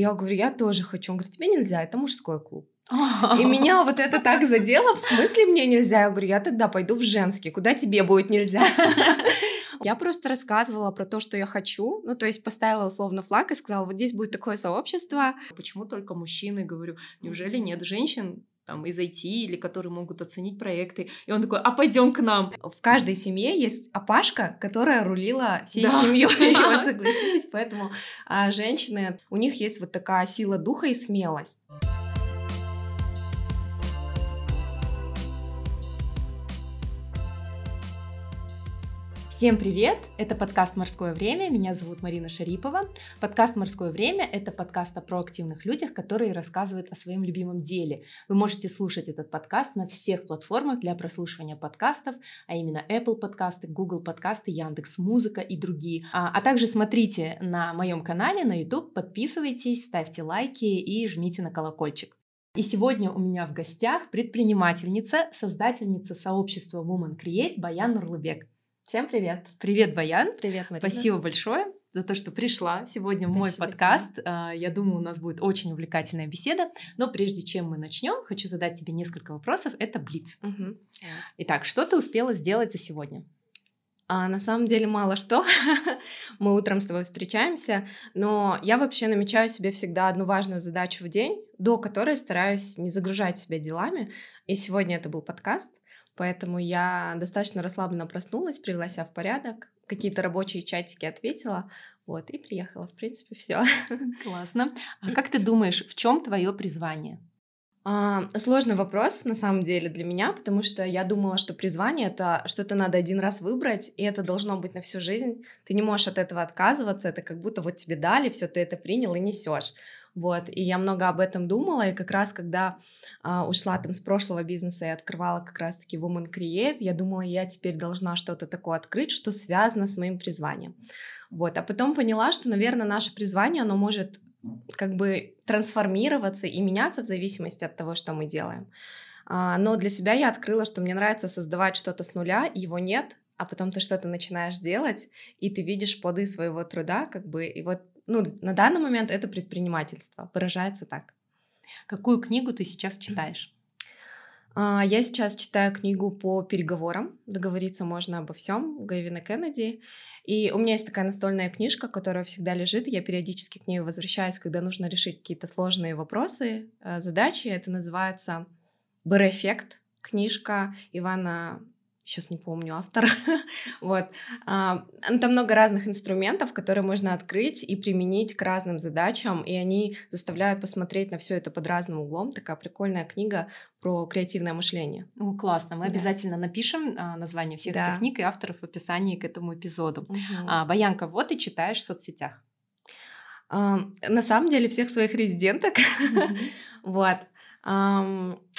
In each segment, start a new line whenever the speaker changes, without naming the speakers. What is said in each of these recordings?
Я говорю, я тоже хочу. Он говорит, тебе нельзя, это мужской клуб. И меня вот это так задело, в смысле мне нельзя? Я говорю, я тогда пойду в женский, куда тебе будет нельзя? Я просто рассказывала про то, что я хочу, ну, то есть поставила условно флаг и сказала, вот здесь будет такое сообщество.
Почему только мужчины, говорю, неужели нет женщин, там, из IT или которые могут оценить проекты. И он такой, а пойдем к нам.
В каждой семье есть опашка, которая рулила всей да. семьей. вот согласитесь, поэтому а, женщины, у них есть вот такая сила духа и смелость.
Всем привет! Это подкаст «Морское время». Меня зовут Марина Шарипова. Подкаст «Морское время» — это подкаст о проактивных людях, которые рассказывают о своем любимом деле. Вы можете слушать этот подкаст на всех платформах для прослушивания подкастов, а именно Apple подкасты, Google подкасты, Яндекс Музыка и другие. А, а также смотрите на моем канале на YouTube, подписывайтесь, ставьте лайки и жмите на колокольчик. И сегодня у меня в гостях предпринимательница, создательница сообщества Woman Create Баян Нурлыбек.
Всем привет.
Привет, Баян.
Привет,
Марина. Спасибо большое за то, что пришла сегодня в мой подкаст. Тебе. А, я думаю, у нас будет очень увлекательная беседа. Но прежде чем мы начнем, хочу задать тебе несколько вопросов. Это Блиц. Угу. Итак, что ты успела сделать за сегодня?
А, на самом деле мало что. мы утром с тобой встречаемся, но я вообще намечаю себе всегда одну важную задачу в день, до которой стараюсь не загружать себя делами. И сегодня это был подкаст. Поэтому я достаточно расслабленно проснулась, привела себя в порядок, какие-то рабочие чатики ответила, вот, и приехала. В принципе, все.
Классно. А как ты думаешь, в чем твое призвание?
А, сложный вопрос на самом деле для меня, потому что я думала, что призвание это что-то надо один раз выбрать, и это должно быть на всю жизнь. Ты не можешь от этого отказываться, это как будто вот тебе дали, все ты это принял и несешь. Вот, и я много об этом думала, и как раз когда а, ушла там с прошлого бизнеса и открывала как раз-таки Woman Create, я думала, я теперь должна что-то такое открыть, что связано с моим призванием. Вот, а потом поняла, что, наверное, наше призвание, оно может как бы трансформироваться и меняться в зависимости от того, что мы делаем. А, но для себя я открыла, что мне нравится создавать что-то с нуля, его нет, а потом ты что-то начинаешь делать, и ты видишь плоды своего труда, как бы, и вот ну, на данный момент это предпринимательство, выражается так.
Какую книгу ты сейчас читаешь?
А, я сейчас читаю книгу по переговорам. Договориться можно обо всем Гайвина Кеннеди. И у меня есть такая настольная книжка, которая всегда лежит. Я периодически к ней возвращаюсь, когда нужно решить какие-то сложные вопросы, э, задачи. Это называется «Бэр-эффект». Книжка Ивана сейчас не помню автора, вот. А, ну, там много разных инструментов, которые можно открыть и применить к разным задачам, и они заставляют посмотреть на все это под разным углом. Такая прикольная книга про креативное мышление.
О, классно. Мы да. обязательно напишем а, название всех да. этих книг и авторов в описании к этому эпизоду. Угу. А, вот ты читаешь в соцсетях.
А, на самом деле всех своих резиденток. вот.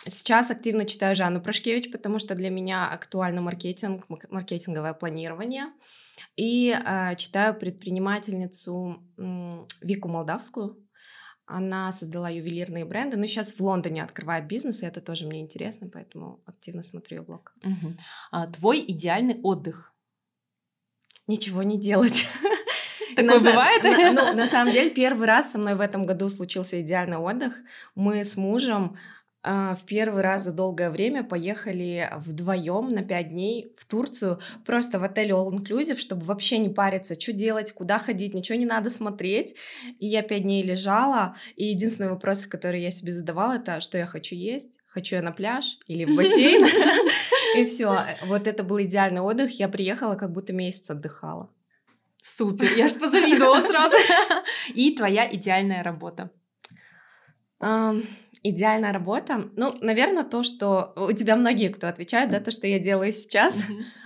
Сейчас активно читаю Жанну Прошкевич, потому что для меня актуально маркетинг, маркетинговое планирование. И э, читаю предпринимательницу э, Вику Молдавскую. Она создала ювелирные бренды, но сейчас в Лондоне открывает бизнес, и это тоже мне интересно, поэтому активно смотрю ее блог.
Угу. А, твой идеальный отдых?
Ничего не делать.
Такое бывает?
ну, на самом деле, первый раз со мной в этом году случился идеальный отдых. Мы с мужем в первый раз за долгое время поехали вдвоем на пять дней в Турцию, просто в отеле All Inclusive, чтобы вообще не париться, что делать, куда ходить, ничего не надо смотреть. И я пять дней лежала, и единственный вопрос, который я себе задавала, это что я хочу есть, хочу я на пляж или в бассейн. И все, вот это был идеальный отдых. Я приехала, как будто месяц отдыхала.
Супер, я же позавидовала сразу. И твоя идеальная работа.
Идеальная работа. Ну, наверное, то, что у тебя многие, кто отвечает, да, то, что я делаю сейчас.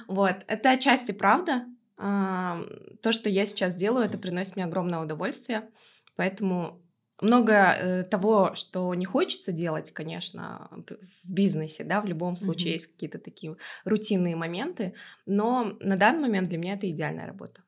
Вот, это отчасти правда. То, что я сейчас делаю, это приносит мне огромное удовольствие. Поэтому много э, того, что не хочется делать, конечно, в бизнесе, да, в любом случае mm-hmm. есть какие-то такие рутинные моменты, но на данный момент для меня это идеальная работа.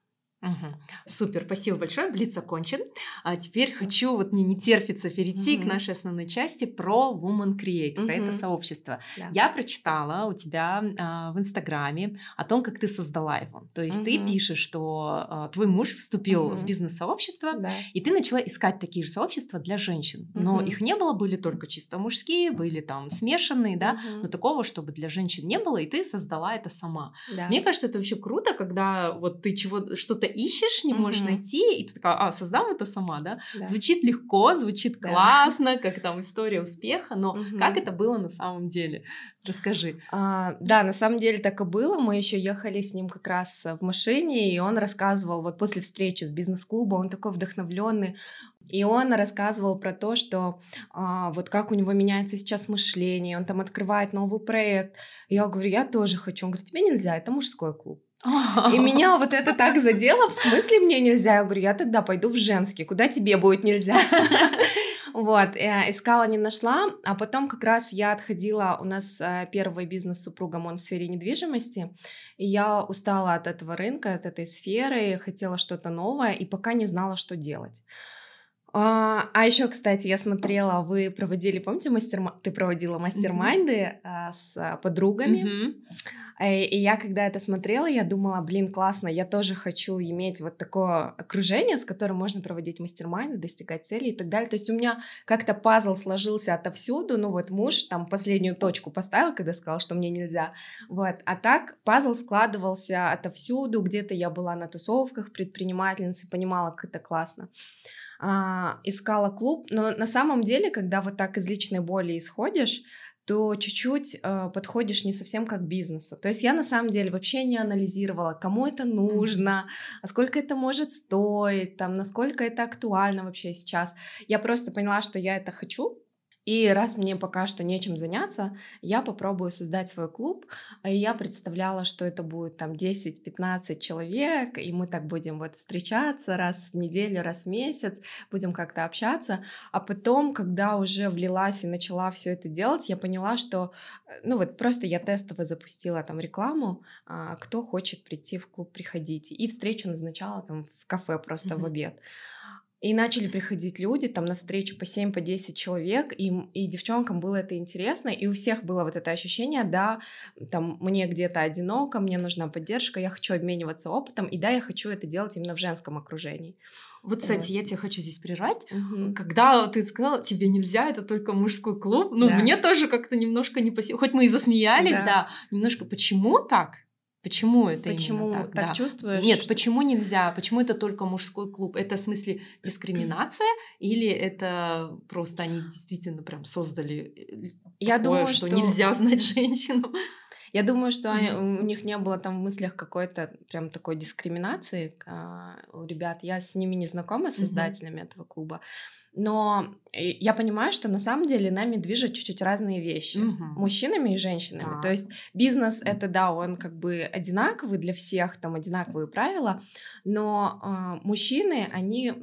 Угу. Супер, спасибо большое. Блиц окончен. А теперь хочу, вот мне не терпится перейти угу. к нашей основной части про Woman Create, угу. про это сообщество. Да. Я прочитала у тебя а, в Инстаграме о том, как ты создала его. То есть угу. ты пишешь, что а, твой муж вступил угу. в бизнес-сообщество, да. и ты начала искать такие же сообщества для женщин. Но угу. их не было, были только чисто мужские, были там смешанные, да, угу. но такого, чтобы для женщин не было, и ты создала это сама. Да. Мне кажется, это вообще круто, когда вот ты чего что-то ищешь, не можешь mm-hmm. найти, и ты такая, а, создам это сама, да? да. Звучит легко, звучит да. классно, как там история успеха, но mm-hmm. как это было на самом деле? Расскажи.
А, да, на самом деле так и было. Мы еще ехали с ним как раз в машине, и он рассказывал, вот после встречи с бизнес-клуба, он такой вдохновленный, и он рассказывал про то, что а, вот как у него меняется сейчас мышление, он там открывает новый проект. Я говорю, я тоже хочу. Он говорит, тебе нельзя, это мужской клуб. И меня вот это так задело, в смысле мне нельзя? Я говорю, я тогда пойду в женский, куда тебе будет нельзя? Вот, э, искала, не нашла, а потом как раз я отходила, у нас э, первый бизнес с супругом, он в сфере недвижимости, и я устала от этого рынка, от этой сферы, хотела что-то новое, и пока не знала, что делать. А, а еще, кстати, я смотрела, вы проводили, помните, мастер, ты проводила мастер-майнды mm-hmm. с подругами. Mm-hmm. И я, когда это смотрела, я думала, блин, классно, я тоже хочу иметь вот такое окружение, с которым можно проводить мастер-майнды, достигать целей и так далее. То есть у меня как-то пазл сложился отовсюду, ну вот муж там последнюю точку поставил, когда сказал, что мне нельзя, вот. А так пазл складывался отовсюду, где-то я была на тусовках предпринимательницы, понимала, как это классно а, искала клуб, но на самом деле, когда вот так из личной боли исходишь, то чуть-чуть э, подходишь не совсем как бизнесу. То есть я на самом деле вообще не анализировала, кому это нужно, а сколько это может стоить, там, насколько это актуально вообще сейчас. Я просто поняла, что я это хочу, и раз мне пока что нечем заняться, я попробую создать свой клуб. И я представляла, что это будет там 10-15 человек, и мы так будем вот встречаться раз в неделю, раз в месяц, будем как-то общаться. А потом, когда уже влилась и начала все это делать, я поняла, что, э, ну вот просто я тестово запустила там рекламу, а, кто хочет прийти в клуб, приходите. И встречу назначала там в кафе просто mm-hmm. в обед. И начали приходить люди, там, на встречу по 7, по 10 человек, и, и девчонкам было это интересно, и у всех было вот это ощущение, да, там, мне где-то одиноко, мне нужна поддержка, я хочу обмениваться опытом, и да, я хочу это делать именно в женском окружении.
Вот, кстати, я тебя хочу здесь прервать. Угу. Когда ты сказала, тебе нельзя, это только мужской клуб, ну, да. мне тоже как-то немножко не по Хоть мы и засмеялись, да. да, немножко почему так? Почему это
Почему
так?
так да. чувствуешь?
Нет, почему нельзя? Почему это только мужской клуб? Это в смысле дискриминация или это просто они действительно прям создали э, Я такое, думаю, что, что нельзя знать женщину?
Я думаю, что mm-hmm. у них не было там в мыслях какой-то прям такой дискриминации а, у ребят. Я с ними не знакома, с создателями mm-hmm. этого клуба. Но э, я понимаю, что на самом деле нами движут чуть-чуть разные вещи. Угу. Мужчинами и женщинами. Так. То есть бизнес это, да, он как бы одинаковый для всех, там одинаковые правила, но э, мужчины, они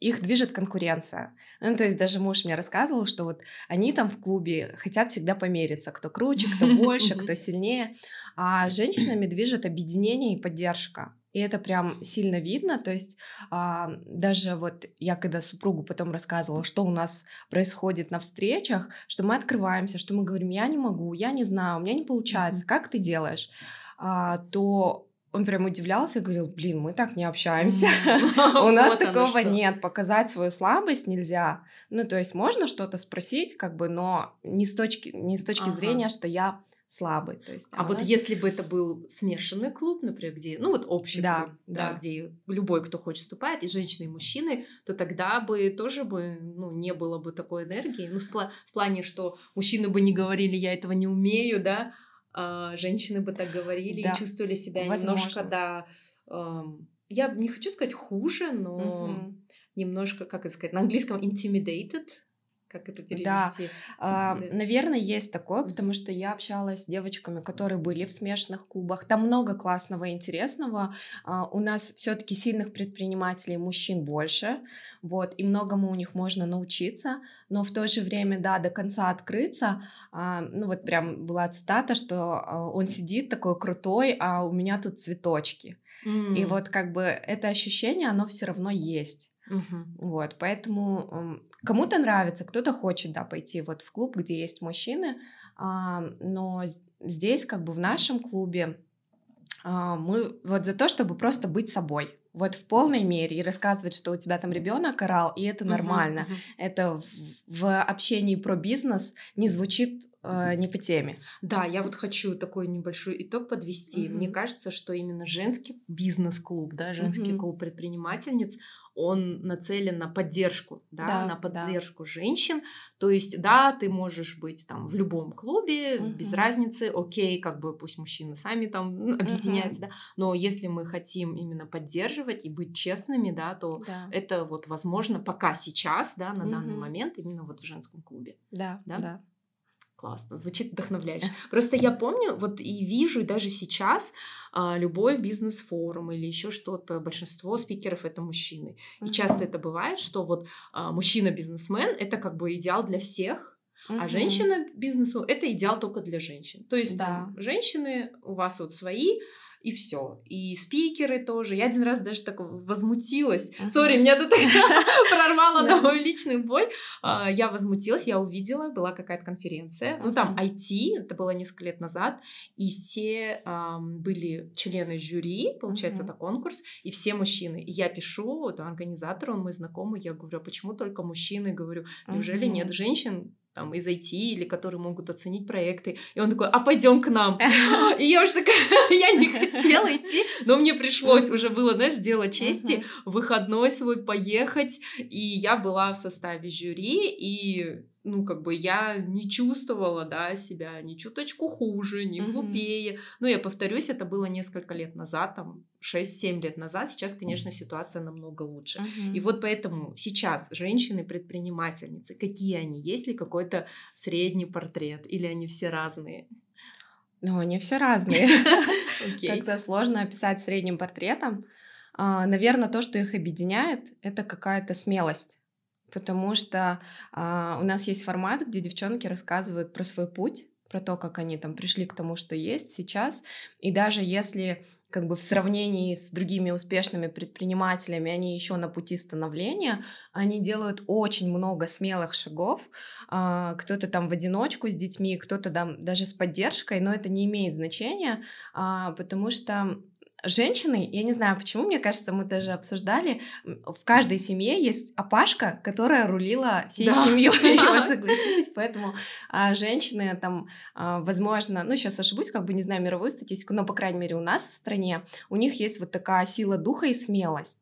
их движет конкуренция. Ну, то есть даже муж мне рассказывал, что вот они там в клубе хотят всегда помериться, кто круче, кто больше, кто сильнее, а женщинами движет объединение и поддержка. И это прям сильно видно, то есть а, даже вот я когда супругу потом рассказывала, что у нас происходит на встречах, что мы открываемся, что мы говорим, я не могу, я не знаю, у меня не получается, как ты делаешь, а, то он прям удивлялся и говорил, блин, мы так не общаемся, у нас такого нет, показать свою слабость нельзя. Ну, то есть можно что-то спросить, как бы, но не с точки, не с точки зрения, что я слабый. То есть,
а, а вот нас... если бы это был смешанный клуб, например, где, ну вот общий да, клуб, да. да, где любой, кто хочет вступает, и женщины, и мужчины, то тогда бы тоже бы, ну, не было бы такой энергии. Ну, в плане, что мужчины бы не говорили, я этого не умею, да, женщины бы так говорили да. и чувствовали себя Возможно. немножко, да, эм, я не хочу сказать хуже, но mm-hmm. немножко, как это сказать, на английском intimidated, как это перевести?
Да, а, наверное, есть такое, потому что я общалась с девочками, которые были в смешанных клубах. Там много классного и интересного. А, у нас все-таки сильных предпринимателей мужчин больше, вот, и многому у них можно научиться, но в то же время, да, до конца открыться. А, ну вот прям была цитата, что а, он сидит такой крутой, а у меня тут цветочки. Mm. И вот как бы это ощущение, оно все равно есть. Угу. Вот, поэтому кому-то нравится, кто-то хочет, да, пойти вот в клуб, где есть мужчины, а, но здесь, как бы в нашем клубе, а, мы вот за то, чтобы просто быть собой вот в полной мере и рассказывать, что у тебя там ребенок орал, и это нормально. Uh-huh, uh-huh. Это в, в общении про бизнес не звучит э, не по теме.
Да, я вот хочу такой небольшой итог подвести. Uh-huh. Мне кажется, что именно женский бизнес-клуб, да, женский uh-huh. клуб предпринимательниц, он нацелен на поддержку, да, да на поддержку да. женщин. То есть, да, ты можешь быть там в любом клубе, угу. без разницы, окей, как бы пусть мужчины сами там объединяются, угу. да, но если мы хотим именно поддерживать и быть честными, да, то да. это вот возможно пока сейчас, да, на угу. данный момент именно вот в женском клубе.
Да, да. да.
Классно, звучит вдохновляюще. Просто я помню, вот и вижу, и даже сейчас а, любой бизнес-форум или еще что-то, большинство спикеров это мужчины. И часто это бывает, что вот а, мужчина-бизнесмен это как бы идеал для всех, а женщина бизнесу это идеал только для женщин. То есть да. там, женщины у вас вот свои, и все. И спикеры тоже. Я один раз даже так возмутилась. Сори, меня тут прорвало на мою личную боль. А, я возмутилась, я увидела, была какая-то конференция. Ну, там IT, это было несколько лет назад, и все были члены жюри, получается, это конкурс, и все мужчины. И я пишу это организатору, он мой знакомый, я говорю, а почему только мужчины? Говорю, неужели нет женщин? Там, из IT или которые могут оценить проекты. И он такой, а пойдем к нам. И я уже такая, я не хотела идти, но мне пришлось, уже было, знаешь, дело чести, выходной свой поехать. И я была в составе жюри, и ну, как бы я не чувствовала, да, себя ни чуточку хуже, ни глупее. Mm-hmm. Ну, я повторюсь, это было несколько лет назад, там, 6-7 лет назад. Сейчас, конечно, ситуация намного лучше. Mm-hmm. И вот поэтому сейчас женщины-предпринимательницы, какие они? Есть ли какой-то средний портрет? Или они все разные?
Ну, они все разные. Как-то сложно описать средним портретом. А, Наверное, то, что их объединяет, это какая-то смелость потому что а, у нас есть формат, где девчонки рассказывают про свой путь, про то, как они там пришли к тому, что есть сейчас. И даже если как бы в сравнении с другими успешными предпринимателями они еще на пути становления, они делают очень много смелых шагов. А, кто-то там в одиночку с детьми, кто-то там даже с поддержкой, но это не имеет значения, а, потому что женщины, я не знаю почему, мне кажется, мы даже обсуждали, в каждой семье есть опашка, которая рулила всей да. семьей, вот согласитесь, поэтому а, женщины там, а, возможно, ну сейчас ошибусь, как бы не знаю мировую статистику, но по крайней мере у нас в стране у них есть вот такая сила духа и смелость.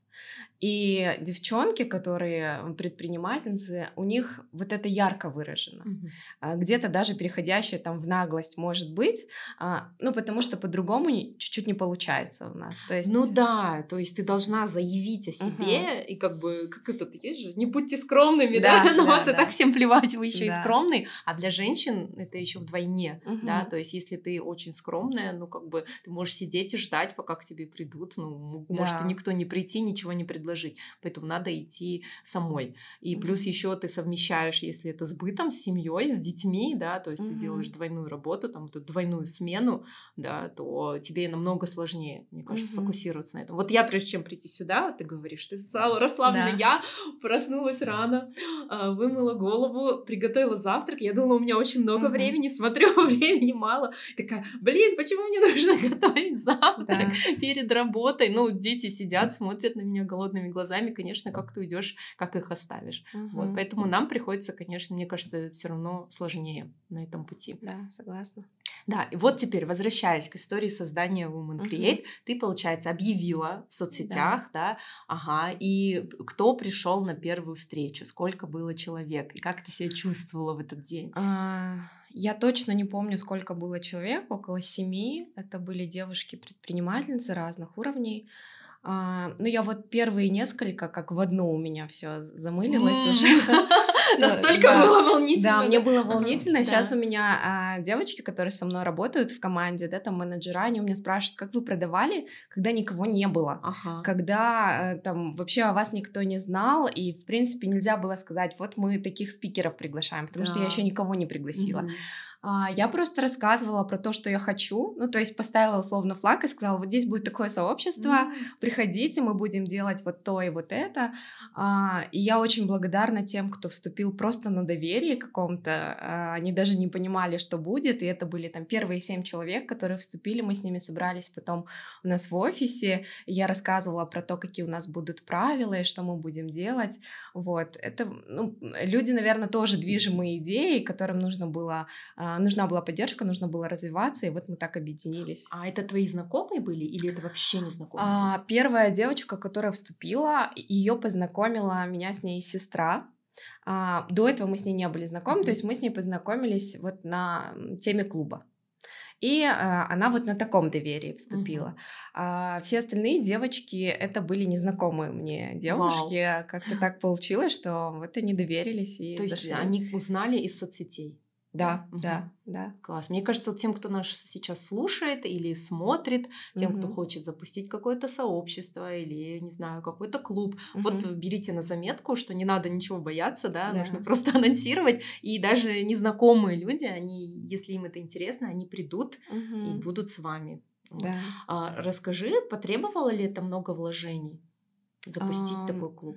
И девчонки, которые предпринимательницы, у них вот это ярко выражено. Mm-hmm. Где-то даже переходящее там в наглость может быть, а, ну потому что по-другому чуть-чуть не получается у нас.
То есть... Ну да, то есть ты должна заявить о себе uh-huh. и как бы, как это есть же, не будьте скромными, да, да? на да, вас да. и так всем плевать, вы еще да. и скромный, а для женщин это еще вдвойне, uh-huh. да, то есть если ты очень скромная, ну как бы ты можешь сидеть и ждать, пока к тебе придут, ну да. может и никто не прийти, ничего не предложить предложить. Поэтому надо идти самой. И плюс еще ты совмещаешь, если это с бытом, с семьей, с детьми, да, то есть mm-hmm. ты делаешь двойную работу, там, эту двойную смену, да, то тебе намного сложнее, мне кажется, mm-hmm. фокусироваться на этом. Вот я, прежде чем прийти сюда, ты говоришь, ты стала расслаблена, да. я проснулась рано, а, вымыла голову, приготовила завтрак, я думала, у меня очень много mm-hmm. времени, смотрю, времени мало, такая, блин, почему мне нужно готовить завтрак да. перед работой? Ну, дети сидят, смотрят на меня голодные голодными глазами, конечно, как ты уйдешь, как их оставишь. Угу. Вот, поэтому нам приходится, конечно, мне кажется, все равно сложнее на этом пути.
Да, согласна.
Да, и вот теперь, возвращаясь к истории создания Woman Create, uh-huh. ты, получается, объявила в соцсетях, да. да, ага, и кто пришел на первую встречу, сколько было человек, и как ты себя чувствовала в этот день?
А, я точно не помню, сколько было человек, около семи, это были девушки-предпринимательницы разных уровней, а, ну, я вот первые несколько, как в одну у меня все замылилось mm. уже.
Настолько да. было волнительно.
Да, мне было волнительно. Сейчас у меня а, девочки, которые со мной работают в команде, да, там менеджера, они у меня спрашивают, как вы продавали, когда никого не было, ага. когда э, там вообще о вас никто не знал, и в принципе нельзя было сказать, вот мы таких спикеров приглашаем, потому да. что я еще никого не пригласила. Угу. А, я просто рассказывала про то, что я хочу, ну, то есть поставила условно флаг и сказала, вот здесь будет такое сообщество, mm. приходите, мы будем делать вот то и вот это. А, и я очень благодарна тем, кто вступил просто на доверие каком-то, а, они даже не понимали, что будет, и это были там первые семь человек, которые вступили, мы с ними собрались потом у нас в офисе, я рассказывала про то, какие у нас будут правила и что мы будем делать, вот, это, ну, люди, наверное, тоже движимые идеей, которым нужно было нужна была поддержка, нужно было развиваться, и вот мы так объединились.
А это твои знакомые были или это вообще не знакомые?
А, первая девочка, которая вступила, ее познакомила меня с ней сестра. А, до этого мы с ней не были знакомы, mm-hmm. то есть мы с ней познакомились вот на теме клуба. И а, она вот на таком доверии вступила. Uh-huh. А все остальные девочки это были незнакомые мне девушки. Wow. Как-то так получилось, что вот они доверились и.
То есть они узнали из соцсетей.
Да, угу. да, да.
Класс. Мне кажется, вот тем, кто нас сейчас слушает или смотрит, тем, угу. кто хочет запустить какое-то сообщество или, не знаю, какой-то клуб, угу. вот берите на заметку, что не надо ничего бояться, да, да, нужно просто анонсировать. И даже незнакомые люди, они, если им это интересно, они придут угу. и будут с вами. Да. А, расскажи, потребовало ли это много вложений запустить а, такой клуб?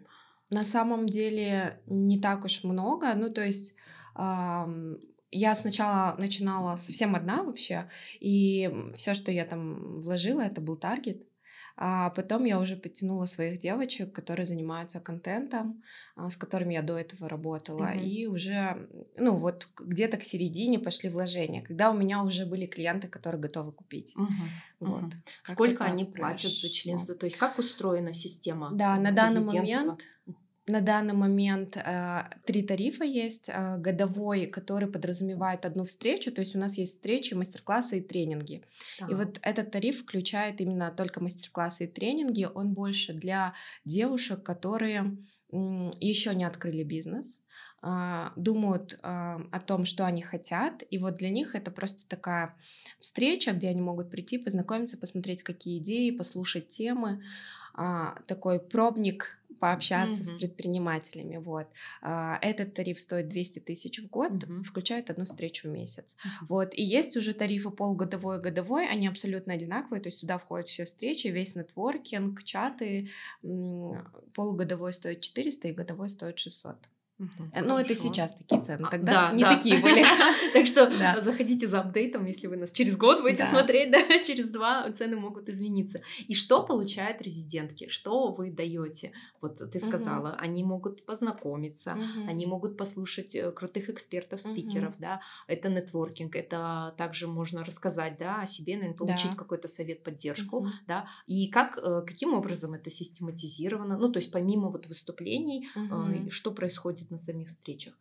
На самом деле не так уж много. Ну, то есть я сначала начинала совсем одна вообще, и все, что я там вложила, это был таргет. А потом я уже подтянула своих девочек, которые занимаются контентом, а, с которыми я до этого работала. Mm-hmm. И уже, ну вот где-то к середине пошли вложения, когда у меня уже были клиенты, которые готовы купить. Mm-hmm.
Вот. Mm-hmm. Сколько они платят за членство? То есть как устроена система?
Да, на данный момент на данный момент э, три тарифа есть. Э, годовой, который подразумевает одну встречу, то есть у нас есть встречи, мастер-классы и тренинги. Так. И вот этот тариф включает именно только мастер-классы и тренинги. Он больше для девушек, которые э, еще не открыли бизнес, э, думают э, о том, что они хотят. И вот для них это просто такая встреча, где они могут прийти, познакомиться, посмотреть, какие идеи, послушать темы. Э, такой пробник пообщаться mm-hmm. с предпринимателями. Вот. А, этот тариф стоит 200 тысяч в год, mm-hmm. включает одну встречу в месяц. Mm-hmm. Вот. И есть уже тарифы полугодовой и годовой, они абсолютно одинаковые, то есть туда входят все встречи, весь нетворкинг, чаты. Полугодовой стоит 400 и годовой стоит 600. Угу, ну, это сейчас такие цены, а, тогда да, не да. такие были.
Так что заходите за апдейтом, если вы нас через год будете смотреть, да, через два цены могут измениться. И что получают резидентки? Что вы даете? Вот ты сказала, они могут познакомиться, они могут послушать э, крутых экспертов, спикеров, да, это нетворкинг, это также можно рассказать, да, о себе, наверное, получить какой-то совет, поддержку, да, и как, э, каким образом это систематизировано, ну, то есть помимо вот выступлений, э, что происходит на самих встречах?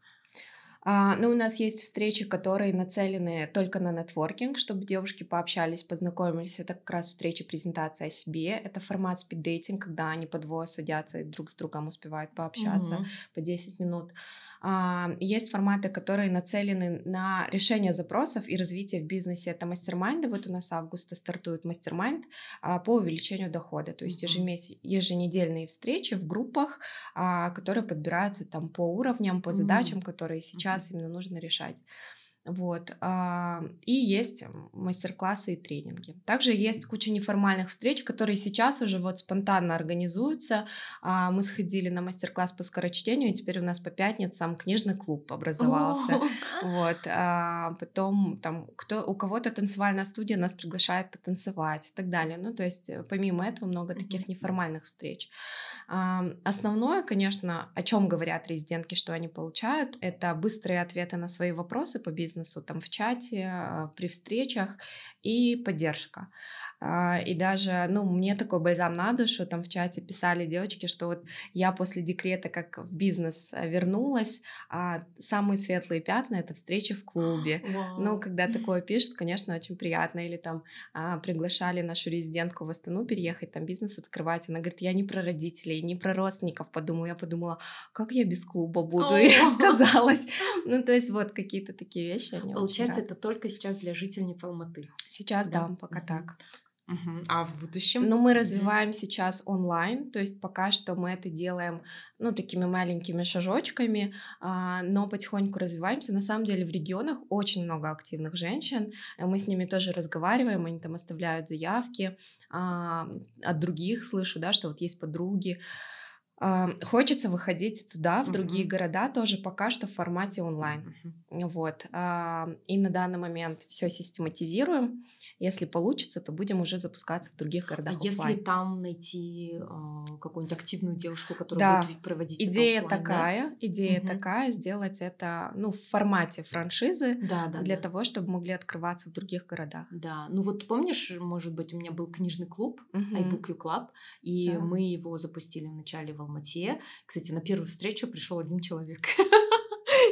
А, ну, у нас есть встречи, которые нацелены только на нетворкинг, чтобы девушки пообщались, познакомились. Это как раз встреча презентация о себе. Это формат спиддейтинг, когда они по двое садятся и друг с другом успевают пообщаться угу. по 10 минут. А, есть форматы, которые нацелены на решение запросов и развитие в бизнесе. Это мастер-майнды. Вот у нас с августа стартует мастер-майнд а, по увеличению дохода. То есть ежемес... еженедельные встречи в группах, а, которые подбираются там по уровням, по задачам, которые сейчас именно нужно решать. Вот. И есть мастер-классы и тренинги. Также есть куча неформальных встреч, которые сейчас уже вот спонтанно организуются. А, мы сходили на мастер-класс по скорочтению, и теперь у нас по пятницам книжный клуб образовался. Вот. А, потом там кто, у кого-то танцевальная студия нас приглашает потанцевать и так далее. Ну, то есть э, помимо этого много таких неформальных встреч. Основное, конечно, о чем говорят резидентки, что они получают, это быстрые ответы на свои вопросы по бизнесу, там в чате, а, при встречах и поддержка. А, и даже, ну, мне такой бальзам на душу, там в чате писали девочки, что вот я после декрета как в бизнес э, вернулась, а самые светлые пятна — это встречи в клубе. Wow. Ну, когда такое пишут, конечно, очень приятно. Или там а, приглашали нашу резидентку в Астану переехать, там бизнес открывать. Она говорит, я не про родителей, не про родственников подумала. Я подумала, как я без клуба буду? И отказалась. Ну, то есть вот какие-то такие вещи.
Получается, это только сейчас для жительниц Алматы.
Сейчас, да, да пока mm-hmm. так.
Угу. А в будущем?
Ну, мы развиваем сейчас онлайн, то есть пока что мы это делаем, ну, такими маленькими шажочками, а, но потихоньку развиваемся. На самом деле в регионах очень много активных женщин, мы с ними тоже разговариваем, они там оставляют заявки, а, от других слышу, да, что вот есть подруги, Хочется выходить туда, в другие uh-huh. города, тоже пока что в формате онлайн. Uh-huh. Вот. И на данный момент все систематизируем. Если получится, то будем уже запускаться в других городах.
А если там найти э, какую-нибудь активную девушку, которая да. будет проводить
идея оффлайн, такая, да? идея угу. такая, сделать это ну в формате франшизы да, да, для да. того, чтобы могли открываться в других городах.
Да, ну вот помнишь, может быть, у меня был книжный клуб угу. iBook You Club, и да. мы его запустили в начале Алмате. Кстати, на первую встречу пришел один человек.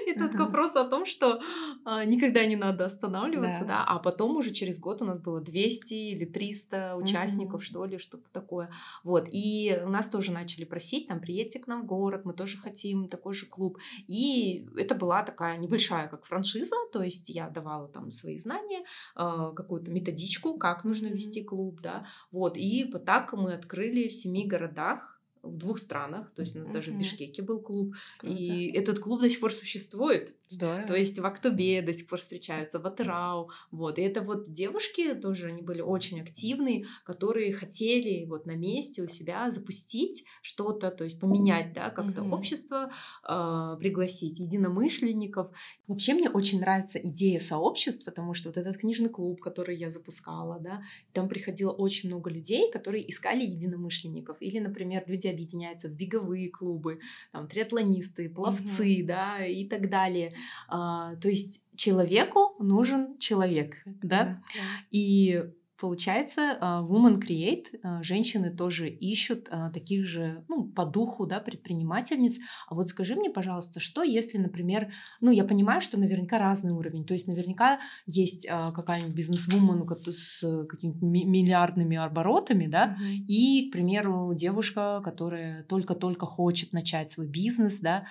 И тут вопрос о том, что а, никогда не надо останавливаться, да. а потом уже через год у нас было 200 или 300 участников, что ли, что-то такое. Вот, и нас тоже начали просить, там, приедьте к нам в город, мы тоже хотим такой же клуб. И это была такая небольшая, как франшиза, то есть я давала там свои знания, а, какую-то методичку, как нужно вести клуб, да, вот, и вот так мы открыли в семи городах в двух странах, то есть у нас mm-hmm. даже в Бишкеке был клуб, Круто. и этот клуб до сих пор существует. Здорово. То есть в Актобе до сих пор встречаются, в Атерау, вот. И это вот девушки тоже, они были очень активные, которые хотели вот на месте у себя запустить что-то, то есть поменять, да, как-то mm-hmm. общество, э, пригласить единомышленников. Вообще мне очень нравится идея сообществ, потому что вот этот книжный клуб, который я запускала, да, там приходило очень много людей, которые искали единомышленников. Или, например, люди объединяются в беговые клубы, там, триатлонисты, пловцы, mm-hmm. да, и так далее. А, то есть человеку нужен человек, да? да. И Получается, а, Woman Create, а, женщины тоже ищут а, таких же, ну, по духу, да, предпринимательниц. А вот скажи мне, пожалуйста, что если, например, ну, я понимаю, что наверняка разный уровень, то есть наверняка есть какая-нибудь бизнес-вумен с какими-то миллиардными оборотами, да, mm-hmm. и, к примеру, девушка, которая только-только хочет начать свой бизнес, да,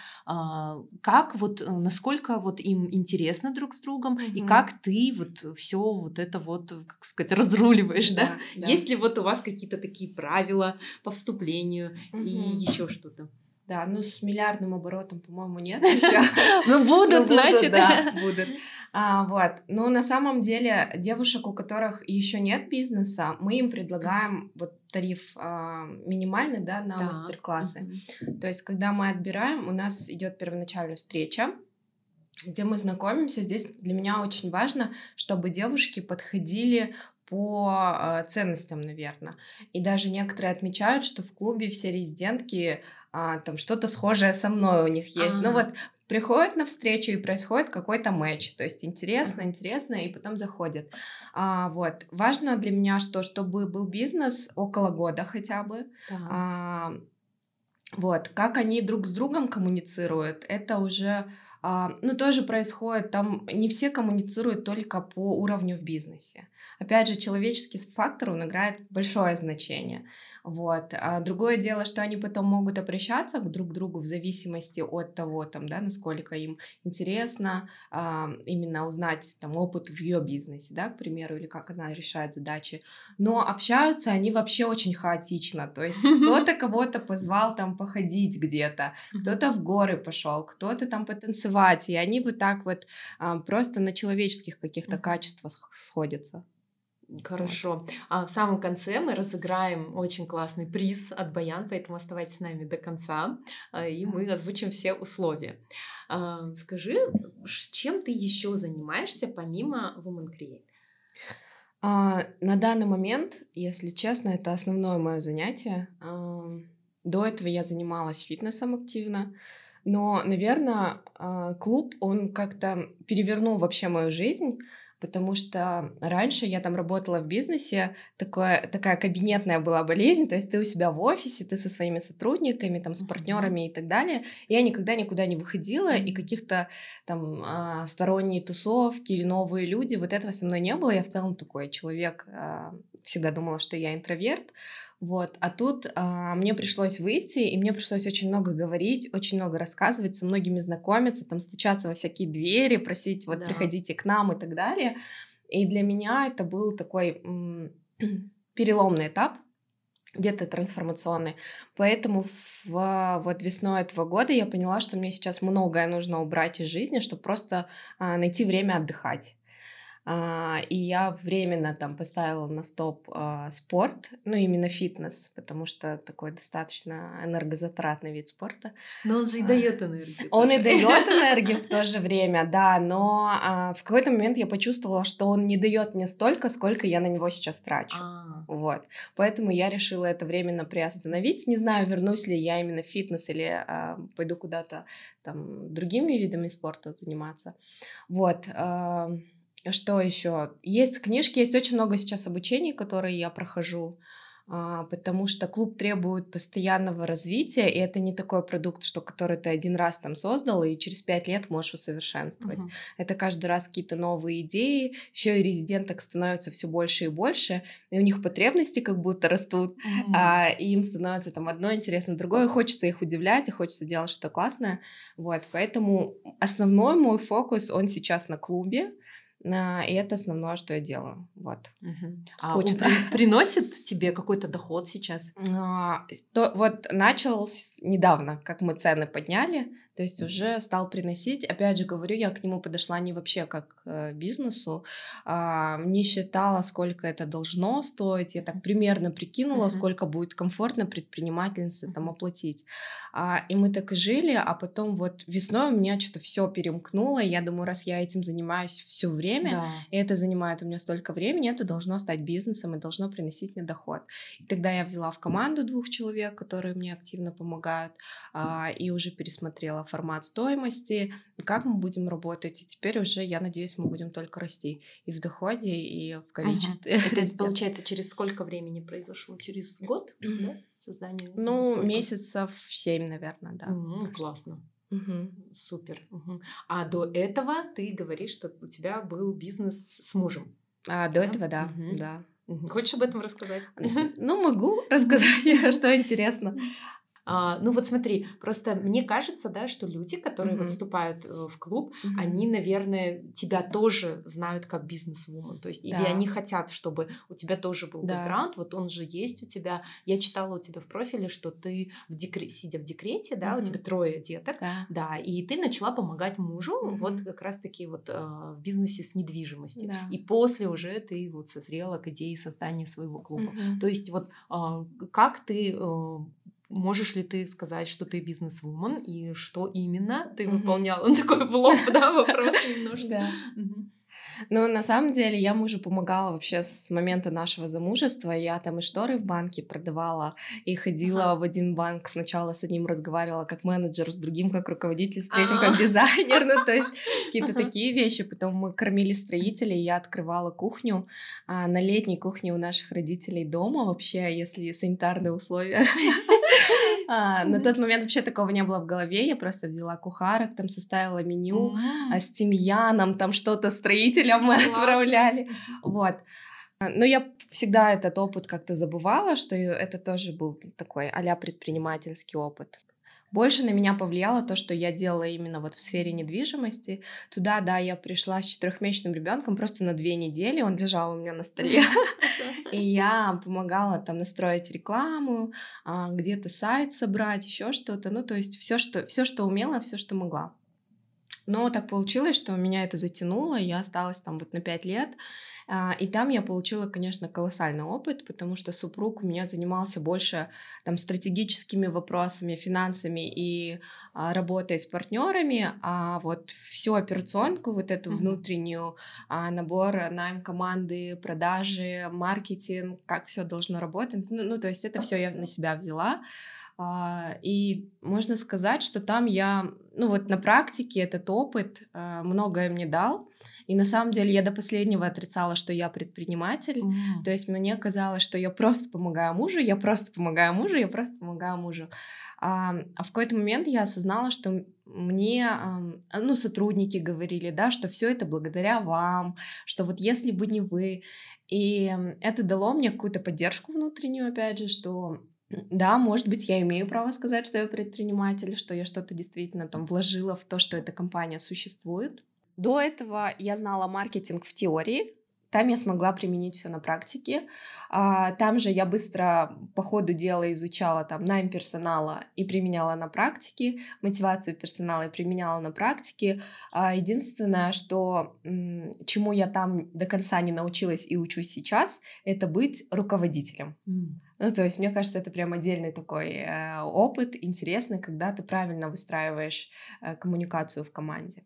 как вот, э, насколько вот им интересно друг с другом, mm-hmm. и как ты вот все вот это вот, как сказать, разруливаешь, да? да? да. Есть ли вот у вас какие-то такие правила по вступлению угу. и еще что-то?
Да, ну с миллиардным оборотом, по-моему, нет еще.
Ну будут, значит.
Да, будут. А, вот. Ну, на самом деле, девушек, у которых еще нет бизнеса, мы им предлагаем вот тариф а, минимальный, да, на мастер-классы. То есть, когда мы отбираем, у нас идет первоначальная встреча, где мы знакомимся. Здесь для меня очень важно, чтобы девушки подходили по э, ценностям, наверное. И даже некоторые отмечают, что в клубе все резидентки а, там что-то схожее со мной у них есть. Ну ага. Ну вот приходят на встречу и происходит какой-то матч, то есть интересно, интересно, и потом заходят. А, вот важно для меня, что чтобы был бизнес около года хотя бы. А, вот как они друг с другом коммуницируют, это уже а, ну, тоже происходит, там не все коммуницируют только по уровню в бизнесе. Опять же, человеческий фактор, он играет большое значение. Вот. А другое дело, что они потом могут обращаться друг к другу в зависимости от того, там, да, насколько им интересно а, именно узнать там, опыт в ее бизнесе, да, к примеру, или как она решает задачи. Но общаются они вообще очень хаотично. То есть кто-то кого-то позвал там походить где-то, кто-то в горы пошел, кто-то там потанцевать. И они вот так вот а, просто на человеческих каких-то качествах сходятся.
Хорошо. А в самом конце мы разыграем очень классный приз от Баян, поэтому оставайтесь с нами до конца, а, и мы озвучим все условия. А, скажи, чем ты еще занимаешься помимо Woman Create?
А, на данный момент, если честно, это основное мое занятие. До этого я занималась фитнесом активно, но, наверное, а, клуб, он как-то перевернул вообще мою жизнь потому что раньше я там работала в бизнесе, такое, такая кабинетная была болезнь, то есть ты у себя в офисе, ты со своими сотрудниками, там, с партнерами и так далее. Я никогда никуда не выходила, и каких-то там а, сторонние тусовки или новые люди, вот этого со мной не было. Я в целом такой человек, а, всегда думала, что я интроверт, вот. А тут а, мне пришлось выйти, и мне пришлось очень много говорить, очень много рассказывать, со многими знакомиться, там стучаться во всякие двери, просить, вот, да. приходите к нам и так далее. И для меня это был такой переломный этап, где-то трансформационный. Поэтому в, вот весной этого года я поняла, что мне сейчас многое нужно убрать из жизни, чтобы просто а, найти время отдыхать. А, и я временно там поставила на стоп а, спорт, ну именно фитнес, потому что такой достаточно энергозатратный вид спорта.
Но он же и а, дает энергию.
Он и дает энергию в то же время, да, но в какой-то момент я почувствовала, что он не дает мне столько, сколько я на него сейчас трачу. Вот, поэтому я решила это временно приостановить. Не знаю, вернусь ли я именно в фитнес или пойду куда-то там другими видами спорта заниматься. Вот. Что еще? Есть книжки, есть очень много сейчас обучений, которые я прохожу, а, потому что клуб требует постоянного развития, и это не такой продукт, что который ты один раз там создал и через пять лет можешь усовершенствовать. Uh-huh. Это каждый раз какие-то новые идеи, еще и резиденток становится все больше и больше, и у них потребности как будто растут, uh-huh. а, и им становится там одно интересно, другое, хочется их удивлять, и хочется делать что-то классное, вот, поэтому основной мой фокус, он сейчас на клубе, и это основное, что я делаю. Вот.
Угу. А он при, приносит тебе какой-то доход сейчас?
А, то, вот начал недавно, как мы цены подняли, то есть уже стал приносить. Опять же говорю, я к нему подошла не вообще как к э, бизнесу, а, не считала, сколько это должно стоить. Я так примерно прикинула, uh-huh. сколько будет комфортно предпринимательнице uh-huh. там оплатить. А, и мы так и жили, а потом вот весной у меня что-то все перемкнуло. И я думаю, раз я этим занимаюсь все время, да. и это занимает у меня столько времени, это должно стать бизнесом и должно приносить мне доход. И тогда я взяла в команду двух человек, которые мне активно помогают, а, и уже пересмотрела формат стоимости, как мы будем работать. И теперь уже, я надеюсь, мы будем только расти и в доходе, и в количестве.
Угу. Это получается, через сколько времени произошло? Через год, да? Создание?
Ну, сколько? месяцев семь, наверное, да.
Угу, классно. Угу. Супер. Угу. А до этого ты говоришь, что у тебя был бизнес с мужем.
А, до да? этого, да, угу. да.
Хочешь об этом рассказать?
Ну, могу рассказать, что интересно.
А, ну вот смотри, просто мне кажется, да, что люди, которые mm-hmm. вот вступают э, в клуб, mm-hmm. они, наверное, тебя тоже знают как бизнес-вумен. То есть, да. или они хотят, чтобы у тебя тоже был да. бэкграунд, вот он же есть у тебя. Я читала у тебя в профиле, что ты в декре... сидя в декрете, да, mm-hmm. у тебя трое деток, да. да, и ты начала помогать мужу mm-hmm. вот как раз-таки вот э, в бизнесе с недвижимостью. Да. И после уже ты вот созрела к идее создания своего клуба. Mm-hmm. То есть вот э, как ты э, Можешь ли ты сказать, что ты бизнес-вумен и что именно ты mm-hmm. выполняла? Ну, такой блок, да, вопрос немножко. Да.
Ну, на самом деле, я мужу помогала вообще с момента нашего замужества. Я там и шторы в банке продавала, и ходила ага. в один банк. Сначала с одним разговаривала как менеджер, с другим как руководитель, с третьим как дизайнер. Ну, то есть какие-то такие вещи. Потом мы кормили строителей, я открывала кухню. А на летней кухне у наших родителей дома вообще, если санитарные условия А, на тот момент вообще такого не было в голове. Я просто взяла кухарок, там составила меню, а с тимьяном, там что-то строителям мы отправляли. Вот. Но я всегда этот опыт как-то забывала, что это тоже был такой а предпринимательский опыт. Больше на меня повлияло то, что я делала именно вот в сфере недвижимости. Туда, да, я пришла с четырехмесячным ребенком просто на две недели, он лежал у меня на столе. И я помогала там настроить рекламу, а, где-то сайт собрать, еще что-то. Ну, то есть все, что, все, что умела, все, что могла. Но так получилось, что меня это затянуло, я осталась там вот на пять лет, и там я получила, конечно, колоссальный опыт, потому что супруг у меня занимался больше там стратегическими вопросами, финансами и а, работой с партнерами, а вот всю операционку, вот эту mm-hmm. внутреннюю, а, набор найм команды, продажи, маркетинг, как все должно работать, ну, ну то есть это все я на себя взяла. И можно сказать, что там я, ну вот на практике этот опыт многое мне дал. И на самом деле я до последнего отрицала, что я предприниматель. Mm. То есть мне казалось, что я просто помогаю мужу, я просто помогаю мужу, я просто помогаю мужу. А, а в какой-то момент я осознала, что мне, ну, сотрудники говорили, да, что все это благодаря вам, что вот если бы не вы. И это дало мне какую-то поддержку внутреннюю, опять же, что да, может быть, я имею право сказать, что я предприниматель, что я что-то действительно там вложила в то, что эта компания существует. До этого я знала маркетинг в теории, там я смогла применить все на практике. А, там же я быстро по ходу дела изучала там найм персонала и применяла на практике, мотивацию персонала и применяла на практике. А, единственное, что чему я там до конца не научилась и учусь сейчас, это быть руководителем. Mm. Ну, то есть, мне кажется, это прям отдельный такой э, опыт, интересный, когда ты правильно выстраиваешь э, коммуникацию в команде.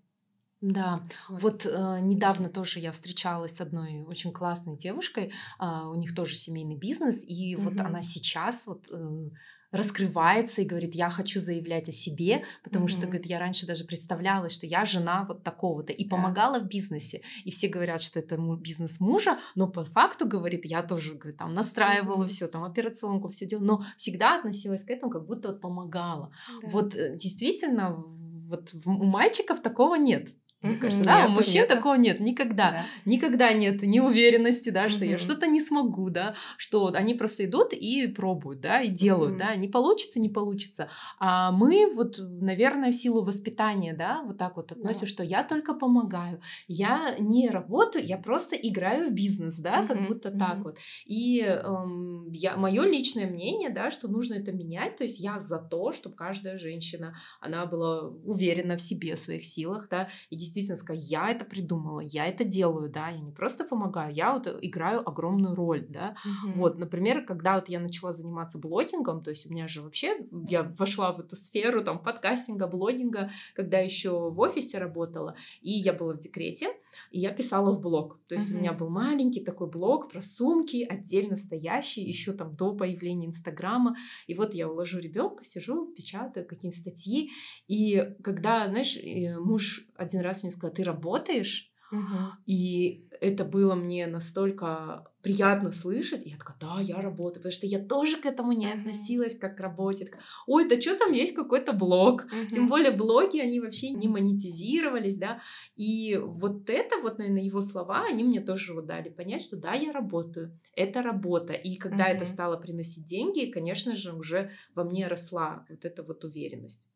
Да, вот, вот э, недавно тоже я встречалась с одной очень классной девушкой, э, у них тоже семейный бизнес, и угу. вот она сейчас вот э, раскрывается и говорит, я хочу заявлять о себе, потому mm-hmm. что, говорит, я раньше даже представляла, что я жена вот такого-то и помогала в бизнесе. И все говорят, что это бизнес мужа, но по факту, говорит, я тоже, говорит, там настраивала mm-hmm. все, там операционку, все делала, но всегда относилась к этому, как будто вот помогала. Да. Вот э, действительно, вот у мальчиков такого нет. Мне кажется, да, у мужчин нет. такого нет никогда. Да. Никогда нет неуверенности, да, что я что-то не смогу, да, что они просто идут и пробуют, да, и делают, да, не получится, не получится. А мы вот, наверное, в силу воспитания, да, вот так вот относимся, да. что я только помогаю, я не работаю, я просто играю в бизнес, да, как будто так вот. И эм, я, мое личное мнение, да, что нужно это менять, то есть я за то, чтобы каждая женщина, она была уверена в себе, в своих силах, да, и действительно сказать, я это придумала, я это делаю, да, я не просто помогаю, я вот играю огромную роль, да. Угу. Вот, например, когда вот я начала заниматься блогингом, то есть у меня же вообще, я вошла в эту сферу там подкастинга, блогинга, когда еще в офисе работала, и я была в декрете, и я писала в блог. То есть uh-huh. у меня был маленький такой блог про сумки, отдельно стоящий, еще там до появления Инстаграма. И вот я уложу ребенка, сижу, печатаю какие-нибудь статьи. И когда, знаешь, муж один раз мне сказал, ты работаешь? Uh-huh. И это было мне настолько приятно слышать. И я такая, да, я работаю, потому что я тоже к этому не относилась как к работе. Ой, да что там есть какой-то блог? Uh-huh. Тем более блоги, они вообще не монетизировались, да. И вот это вот, наверное, его слова, они мне тоже вот дали понять, что да, я работаю, это работа. И когда uh-huh. это стало приносить деньги, конечно же, уже во мне росла вот эта вот уверенность.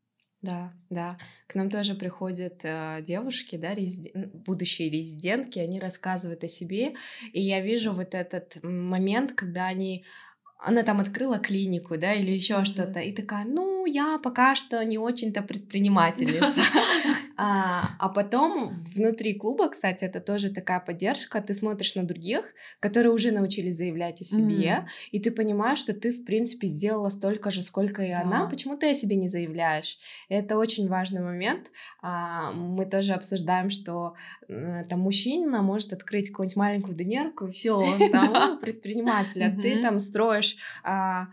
Да, да. К нам тоже приходят э, девушки, да, резиден... будущие резидентки, они рассказывают о себе, и я вижу вот этот момент, когда они она там открыла клинику, да, или еще mm-hmm. что-то, и такая, ну, я пока что не очень-то предпринимательница. А, а потом внутри клуба, кстати, это тоже такая поддержка. Ты смотришь на других, которые уже научились заявлять о себе, и ты понимаешь, что ты, в принципе, сделала столько же, сколько и она. Почему ты о себе не заявляешь? Это очень важный момент. А, мы тоже обсуждаем, что там мужчина может открыть какую-нибудь маленькую донерку, и все, он там предприниматель, а ты там строишь а,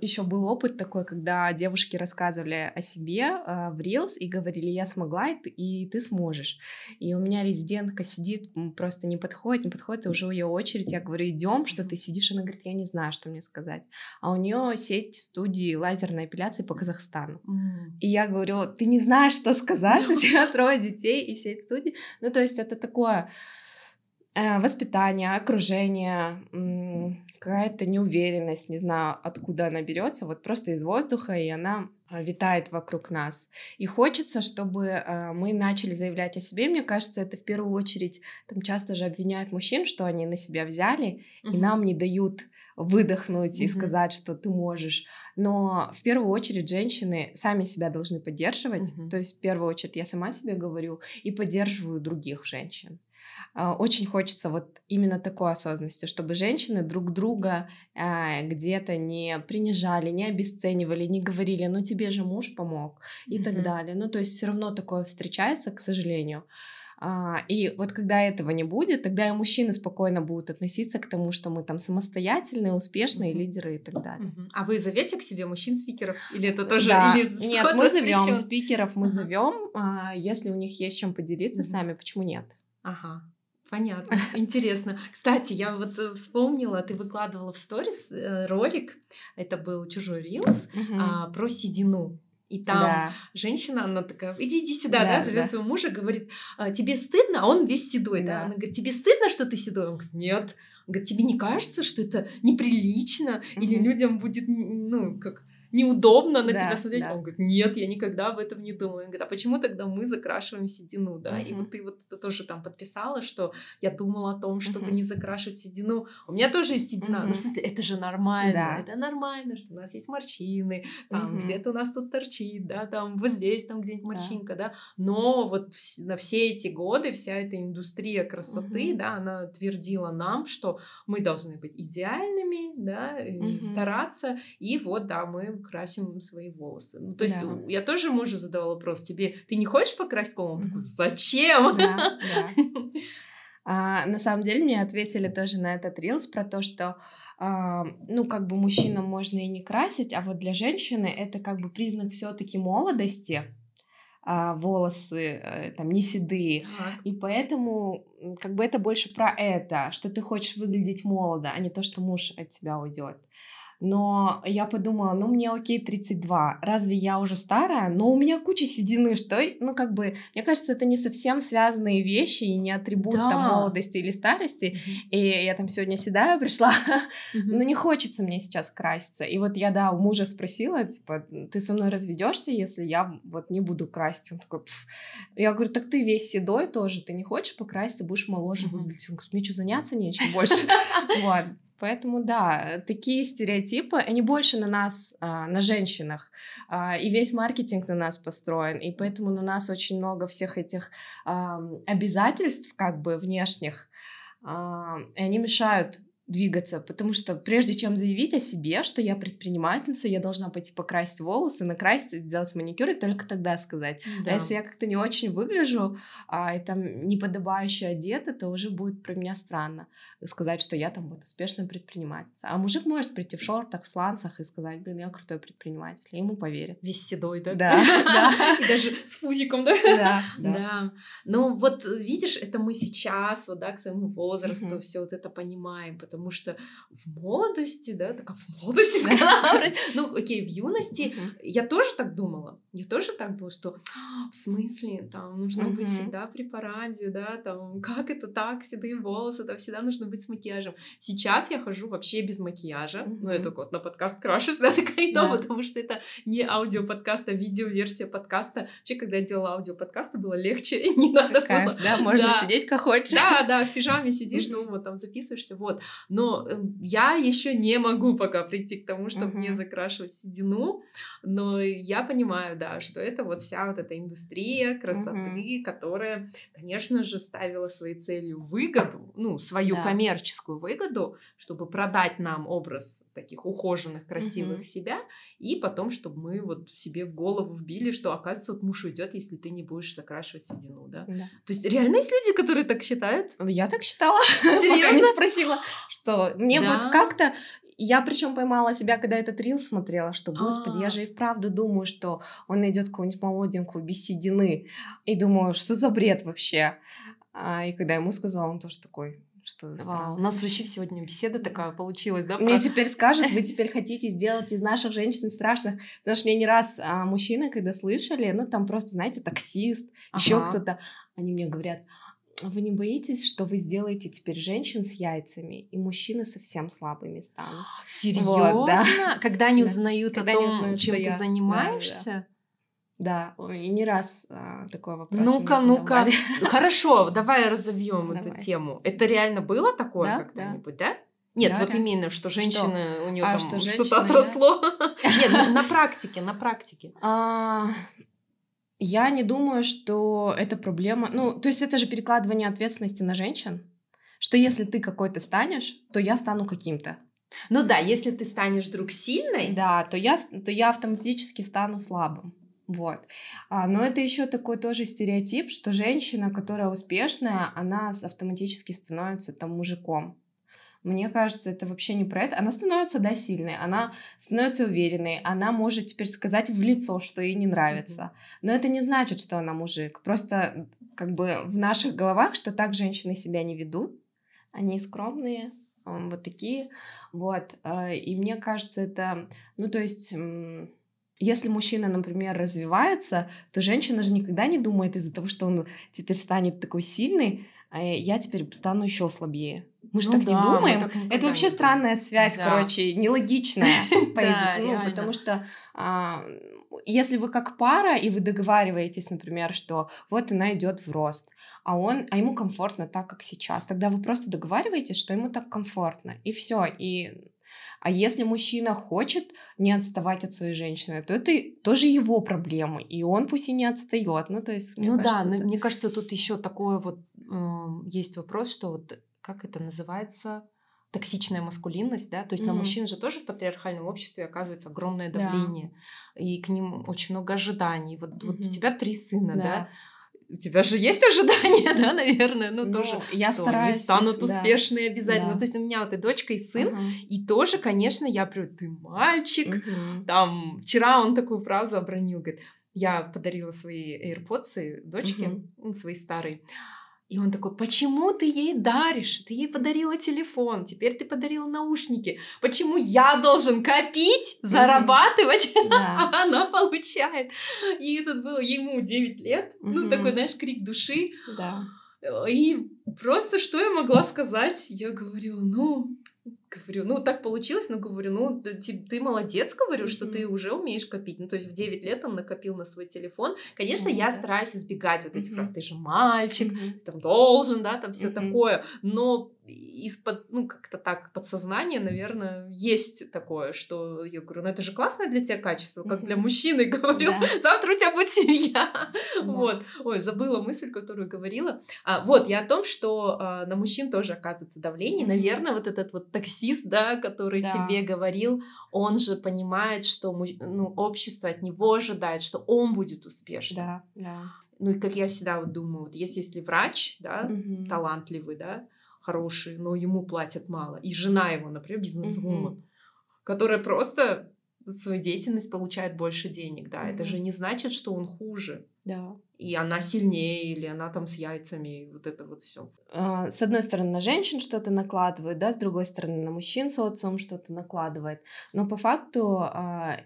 еще был опыт такой, когда девушки рассказывали о себе э, в Reels и говорили, я смогла, и ты, и ты сможешь. И у меня резидентка сидит, просто не подходит, не подходит, и уже у ее очередь, я говорю, идем, что ты сидишь, она говорит, я не знаю, что мне сказать. А у нее сеть студии лазерной эпиляции по Казахстану. Mm. И я говорю, ты не знаешь, что сказать, у тебя трое детей и сеть студий. Ну, то есть это такое Э, воспитание, окружение, какая-то неуверенность, не знаю, откуда она берется, вот просто из воздуха, и она а, витает вокруг нас. И хочется, чтобы э, мы начали заявлять о себе. Мне кажется, это в первую очередь, там часто же обвиняют мужчин, что они на себя взяли, mm-hmm. и нам не дают выдохнуть mm-hmm. и сказать, что ты можешь. Но в первую очередь женщины сами себя должны поддерживать. Mm-hmm. То есть в первую очередь я сама себе говорю и поддерживаю других женщин. А, очень хочется вот именно такой осознанности, чтобы женщины друг друга а, где-то не принижали, не обесценивали, не говорили, ну тебе же муж помог и mm-hmm. так далее. Ну то есть все равно такое встречается, к сожалению. А, и вот когда этого не будет, тогда и мужчины спокойно будут относиться к тому, что мы там самостоятельные, успешные mm-hmm. лидеры и так далее.
Mm-hmm. А вы зовете к себе мужчин-спикеров? Или это тоже
да. или Нет, мы зовем спикеров, мы uh-huh. зовем, если у них есть чем поделиться mm-hmm. с нами, почему нет?
Ага. Понятно, интересно. Кстати, я вот э, вспомнила, ты выкладывала в сторис э, ролик, это был чужой рилс, а, про седину. И там да. женщина, она такая, иди, иди сюда, да, да зовет да. своего мужа, говорит, «А, тебе стыдно, а он весь седой, да. да. Она говорит, тебе стыдно, что ты седой? Он говорит, нет. Он говорит, тебе не кажется, что это неприлично? Угу. Или людям будет, ну, как неудобно на да, тебя смотреть. Да. Он говорит, нет, я никогда об этом не думала. Он говорит, а почему тогда мы закрашиваем седину, да? Uh-huh. И вот ты вот это тоже там подписала, что я думала о том, чтобы uh-huh. не закрашивать седину. У меня тоже есть седина. Uh-huh. Ну, в смысле, это же нормально. Да. Это нормально, что у нас есть морщины, там uh-huh. где-то у нас тут торчит, да, там вот здесь там где-нибудь морщинка, да. да. Но вот на все эти годы вся эта индустрия красоты, uh-huh. да, она твердила нам, что мы должны быть идеальными, да, uh-huh. стараться, и вот, да, мы красим свои волосы. Ну, то есть да. я тоже мужу задавала вопрос, тебе, ты не хочешь покрасить голову? Он такой, зачем?
Да, да. А, на самом деле мне ответили тоже на этот рилс про то, что а, ну как бы мужчинам можно и не красить, а вот для женщины это как бы признак все-таки молодости, а, волосы э, там не седые, так. и поэтому как бы это больше про это, что ты хочешь выглядеть молодо, а не то, что муж от тебя уйдет. Но я подумала, ну мне окей 32, разве я уже старая? Но у меня куча седины, что, ну как бы, мне кажется, это не совсем связанные вещи и не атрибут да. там молодости или старости. Mm-hmm. И я там сегодня седая пришла, mm-hmm. но не хочется мне сейчас краситься. И вот я, да, у мужа спросила, типа, ты со мной разведешься, если я вот не буду красить? Он такой, Пф. я говорю, так ты весь седой тоже, ты не хочешь покраситься, будешь моложе mm-hmm. выглядеть? Он говорит, мне что, заняться нечем больше? Вот. Поэтому да, такие стереотипы, они больше на нас, а, на женщинах, а, и весь маркетинг на нас построен, и поэтому на нас очень много всех этих обязательств, как бы внешних, и они мешают двигаться, потому что прежде чем заявить о себе, что я предпринимательница, я должна пойти покрасить волосы, накрасить, сделать маникюр и только тогда сказать. А да. А если я как-то не очень выгляжу а, и там неподобающе одета, то уже будет про меня странно сказать, что я там вот успешная предпринимательница. А мужик может прийти в шортах, в сланцах и сказать, блин, я крутой предприниматель, и ему поверят.
Весь седой, да? Да. И даже с фузиком, да? Да. Да. Ну вот видишь, это мы сейчас, вот да, к своему возрасту все вот это понимаем, потому потому что в молодости, да, так в молодости, ну, окей, в юности я тоже так думала, я тоже так думала, что «А, в смысле, там, нужно быть всегда при параде, да, там, как это так, седые волосы, там, всегда нужно быть с макияжем. Сейчас я хожу вообще без макияжа, ну, я только вот на подкаст крашусь, да, такая и то, потому что это не аудиоподкаст, а видеоверсия подкаста. Вообще, когда я делала аудиоподкасты, было легче, не надо было.
Да, можно сидеть как хочешь.
Да, да, в пижаме сидишь, ну, вот там записываешься, вот но эм, я еще не могу пока прийти к тому, чтобы uh-huh. не закрашивать седину, но я понимаю, да, что это вот вся вот эта индустрия красоты, uh-huh. которая, конечно же, ставила своей целью выгоду, ну, свою да. коммерческую выгоду, чтобы продать нам образ таких ухоженных, красивых uh-huh. себя, и потом, чтобы мы вот себе в голову вбили, что, оказывается, вот муж уйдет, если ты не будешь закрашивать седину, да? да. То есть реально есть люди, которые так считают?
Я так считала. Серьезно? не спросила, что мне да. вот как-то я причем поймала себя, когда этот рил смотрела, что, господи, А-а-а. я а. же и вправду думаю, что он найдет какую-нибудь молоденькую без седины. И думаю, что за бред вообще? А, и когда ему сказала, он тоже такой, что
Вау, у нас вообще сегодня беседа такая получилась, да?
Мне теперь скажут, вы теперь хотите сделать из наших женщин страшных, потому что мне не раз а, мужчины, когда слышали, ну там просто, знаете, таксист, ага. еще кто-то, они мне говорят, вы не боитесь, что вы сделаете теперь женщин с яйцами, и мужчины совсем слабыми станут?
Серьезно? Вот, да. Когда они узнают да. о том, узнают, чем ты я... занимаешься?
Да, да. и не раз а, такой вопрос.
Ну-ка, ну-ка. Хорошо, давай разовьем эту тему. Это реально было такое да? когда-нибудь, да? Нет, да, вот да. именно, что женщина, что? у нее а, там что что-то отросло. Нет, на практике, на практике.
Я не думаю, что это проблема. Ну, то есть это же перекладывание ответственности на женщин, что если ты какой-то станешь, то я стану каким-то.
Ну да, если ты станешь вдруг сильной,
да, то я, то я автоматически стану слабым. Вот. А, но это еще такой тоже стереотип, что женщина, которая успешная, она автоматически становится там мужиком. Мне кажется, это вообще не про это. Она становится, да, сильной, она становится уверенной, она может теперь сказать в лицо, что ей не нравится. Но это не значит, что она мужик. Просто как бы в наших головах, что так женщины себя не ведут. Они скромные, вот такие. Вот. А, и мне кажется, это, ну, то есть если мужчина, например, развивается, то женщина же никогда не думает из-за того, что он теперь станет такой сильный, а я теперь стану еще слабее. Мы же ну, так да, не думаем. Так это вообще не странная связь, да. короче, нелогичная, ну, потому что а, если вы как пара и вы договариваетесь, например, что вот она идет в рост, а он, а ему комфортно так, как сейчас, тогда вы просто договариваетесь, что ему так комфортно, и все, и а если мужчина хочет не отставать от своей женщины, то это тоже его проблемы, и он пусть и не отстает. Ну, то есть,
ну кажется, да, это... мне кажется, тут еще такое вот э, есть вопрос, что вот как это называется? токсичная маскулинность, да, то есть mm-hmm. на мужчин же тоже в патриархальном обществе оказывается огромное давление, да. и к ним очень много ожиданий. Вот, mm-hmm. вот у тебя три сына, да. да, у тебя же есть ожидания, да, наверное, ну, ну тоже,
я что стараюсь,
они станут да. успешные обязательно. Да. Ну, то есть у меня вот и дочка, и сын, uh-huh. и тоже, конечно, я прям, ты мальчик, uh-huh. там, вчера он такую фразу обронил, говорит, я подарила свои AirPods дочке, uh-huh. ну, своей старой, и он такой, почему ты ей даришь? Ты ей подарила телефон, теперь ты подарила наушники. Почему я должен копить, зарабатывать, а она получает? И этот был ему 9 лет. Ну, такой, знаешь, крик души.
Да.
И просто что я могла сказать? Я говорю, ну, Говорю, ну так получилось, но говорю, ну ты, ты молодец, говорю, mm-hmm. что ты уже умеешь копить. Ну, то есть в 9 лет он накопил на свой телефон. Конечно, mm-hmm. я стараюсь избегать вот этих mm-hmm. фраз, ты же мальчик, mm-hmm. там должен, да, там все mm-hmm. такое. Но из-под, ну, как-то так, подсознание, наверное, есть такое, что я говорю, ну, это же классное для тебя качество, как для мужчины, говорю, да. завтра у тебя будет семья. Да. Вот. Ой, забыла мысль, которую говорила. А, вот, я о том, что а, на мужчин тоже оказывается давление. Наверное, вот этот вот таксист, да, который да. тебе говорил, он же понимает, что ну, общество от него ожидает, что он будет успешным.
Да, да.
Ну и как я всегда вот думаю, вот если, если врач, да, mm-hmm. талантливый, да, хороший, но ему платят мало. И жена его, например, бизнесвумен, угу. которая просто свою деятельность получает больше денег, да, mm это же не значит, что он хуже.
Да.
И она сильнее, или она там с яйцами, вот это вот все.
А, с одной стороны, на женщин что-то накладывает, да, с другой стороны, на мужчин социум что-то накладывает. Но по факту а,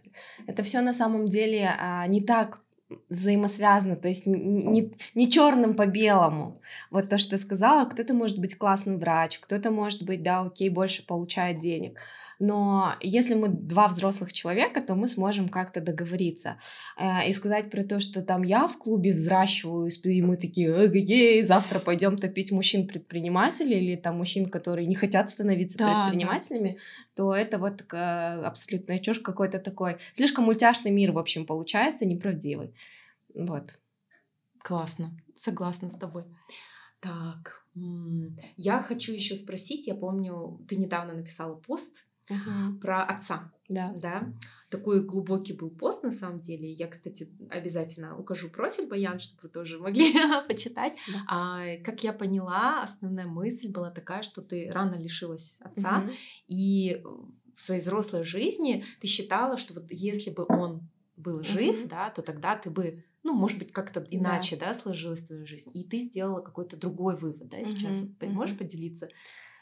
это все на самом деле а, не так взаимосвязано, то есть не, не черным по белому. Вот то, что ты сказала, кто-то может быть классный врач, кто-то может быть, да, окей, больше получает денег но если мы два взрослых человека, то мы сможем как-то договориться э, и сказать про то, что там я в клубе взращиваю, и мы такие, эгегей, завтра пойдем топить мужчин-предпринимателей или там мужчин, которые не хотят становиться да, предпринимателями, да. то это вот абсолютная чушь какой-то такой. Слишком мультяшный мир, в общем, получается, неправдивый. Вот.
Классно, согласна с тобой. Так, я хочу еще спросить, я помню, ты недавно написала пост
угу.
про отца.
Да.
да. Такой глубокий был пост на самом деле. Я, кстати, обязательно укажу профиль Баян, чтобы вы тоже могли почитать. Да. А, как я поняла, основная мысль была такая, что ты рано лишилась отца, угу. и в своей взрослой жизни ты считала, что вот если бы он был жив, угу. да, то тогда ты бы ну, может быть, как-то иначе, да. да, сложилась твоя жизнь, и ты сделала какой-то другой вывод, да, сейчас. Угу, Можешь поделиться?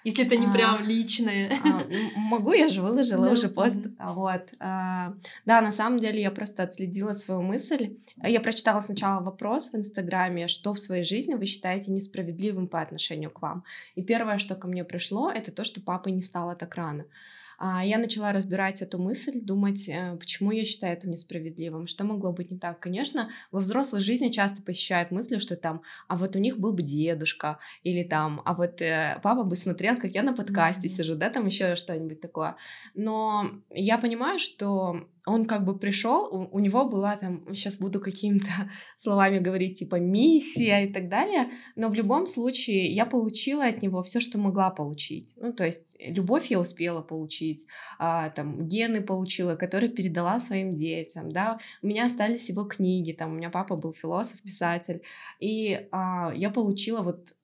Если это не а, прям личное.
А, могу, я же выложила да, уже пост. Вот. А, да, на самом деле я просто отследила свою мысль. Я прочитала сначала вопрос в Инстаграме, что в своей жизни вы считаете несправедливым по отношению к вам. И первое, что ко мне пришло, это то, что папа не стало так рано. А, я начала разбирать эту мысль, думать, э, почему я считаю это несправедливым, что могло быть не так. Конечно, во взрослой жизни часто посещают мысли, что там, а вот у них был бы дедушка, или там, а вот э, папа бы смотрел, как я на подкасте mm-hmm. сижу, да, там еще что-нибудь такое. Но я понимаю, что он как бы пришел, у, у него была там, сейчас буду какими-то словами говорить, типа миссия и так далее, но в любом случае я получила от него все, что могла получить. Ну, то есть любовь я успела получить, а, там гены получила, которые передала своим детям, да. У меня остались его книги, там у меня папа был философ, писатель, и а, я получила вот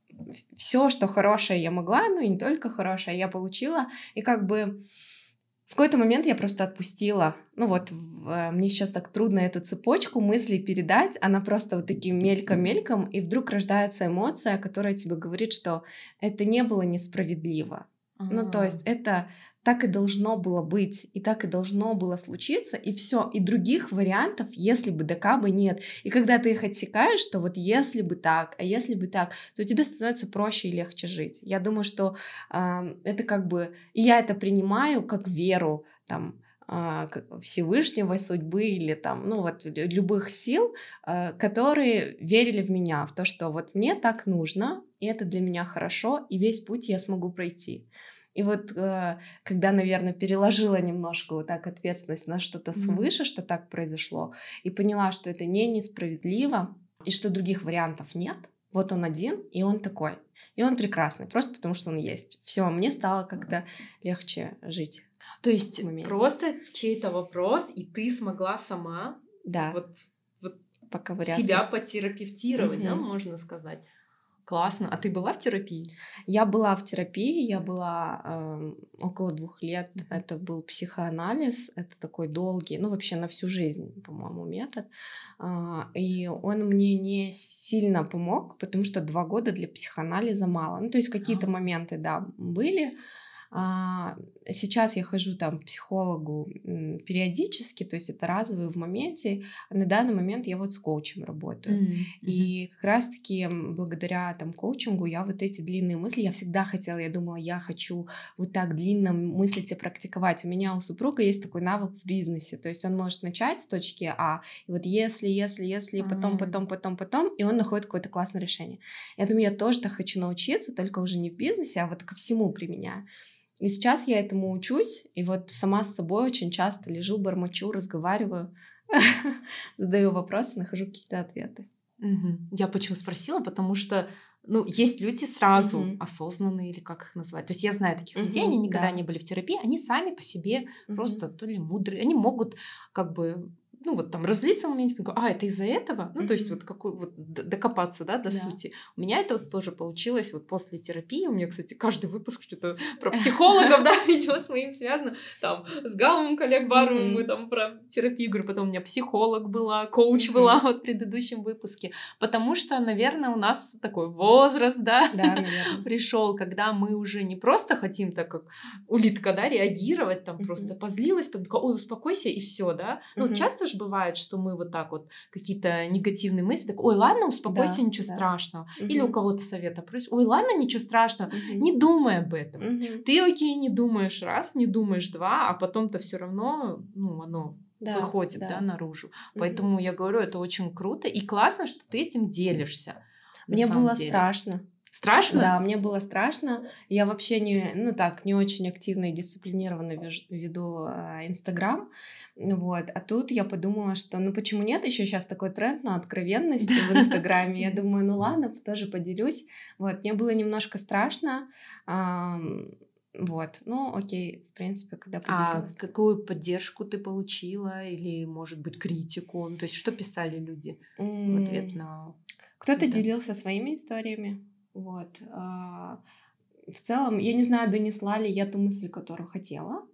все, что хорошее я могла, ну и не только хорошее, я получила, и как бы в какой-то момент я просто отпустила. Ну вот, э, мне сейчас так трудно эту цепочку мыслей передать. Она просто вот таким мельком-мельком, и вдруг рождается эмоция, которая тебе говорит, что это не было несправедливо. А-а-а. Ну, то есть это так и должно было быть, и так и должно было случиться, и все, и других вариантов, если бы ДК бы нет. И когда ты их отсекаешь, что вот если бы так, а если бы так, то тебе становится проще и легче жить. Я думаю, что э, это как бы, и я это принимаю как веру, там, а, Всевышнего, судьбы или там, ну вот любых сил, а, которые верили в меня, в то, что вот мне так нужно, и это для меня хорошо, и весь путь я смогу пройти. И вот э, когда, наверное, переложила немножко вот так ответственность на что-то свыше, mm-hmm. что так произошло, и поняла, что это не несправедливо, и что других вариантов нет, вот он один, и он такой. И он прекрасный, просто потому что он есть. Все, мне стало как-то легче жить.
То есть просто чей-то вопрос, и ты смогла сама
да.
вот, вот себя потерапевтировать, угу. да, можно сказать. Классно. А ты была в терапии?
Я была в терапии, я была э, около двух лет. Mm-hmm. Это был психоанализ, это такой долгий, ну вообще на всю жизнь, по-моему, метод. Э, и он мне не сильно помог, потому что два года для психоанализа мало. Ну то есть какие-то oh. моменты, да, были. А, сейчас я хожу там к психологу периодически, то есть это разовые в моменте. На данный момент я вот с коучем работаю. Mm-hmm. И как раз-таки благодаря там коучингу я вот эти длинные мысли, я всегда хотела, я думала, я хочу вот так длинно мыслить и практиковать. У меня у супруга есть такой навык в бизнесе, то есть он может начать с точки А, и вот если, если, если, потом, mm-hmm. потом, потом, потом, и он находит какое-то классное решение. Я думаю, я тоже так хочу научиться, только уже не в бизнесе, а вот ко всему применяю. И сейчас я этому учусь, и вот сама с собой очень часто лежу, бормочу, разговариваю, задаю вопросы, нахожу какие-то ответы.
Я почему спросила, потому что ну, есть люди сразу uh осознанные, или как их назвать. То есть я знаю таких uh людей, они никогда да. не были в терапии, они сами по себе uh просто то ли мудрые, они могут как бы ну вот там разлиться в моменте, а, это из-за этого? Ну, mm-hmm. то есть вот какой вот докопаться, да, до да. сути. У меня это вот тоже получилось вот после терапии. У меня, кстати, каждый выпуск что-то про психологов, да, видимо, с моим связано. Там с Галумом коллег Баровым мы там про терапию говорю, потом у меня психолог была, коуч была вот в предыдущем выпуске. Потому что, наверное, у нас такой возраст, да, пришел, когда мы уже не просто хотим так, как улитка, да, реагировать, там просто позлилась, потом, ой, успокойся, и все, да. Ну, часто же бывает, что мы вот так вот какие-то негативные мысли, так, ой, ладно, успокойся, да, ничего да. страшного. Угу. Или у кого-то совета просит, ой, ладно, ничего страшного, угу. не думай об этом. Угу. Ты, окей, не думаешь раз, не думаешь два, а потом-то все равно, ну, оно да, выходит, да, да наружу. Угу. Поэтому я говорю, это очень круто и классно, что ты этим делишься.
Мне было деле. страшно.
Страшно?
Да, мне было страшно. Я вообще не, ну так, не очень активно и дисциплинированно веду а, Инстаграм. Вот. А тут я подумала, что ну почему нет? Еще сейчас такой тренд на откровенность в Инстаграме. Я думаю, ну ладно, тоже поделюсь. Вот. Мне было немножко страшно. Вот, ну окей, в принципе, когда
А какую поддержку ты получила или, может быть, критику? То есть что писали люди в ответ на...
Кто-то делился своими историями, вот. А, в целом, я не знаю, донесла ли я ту мысль, которую хотела,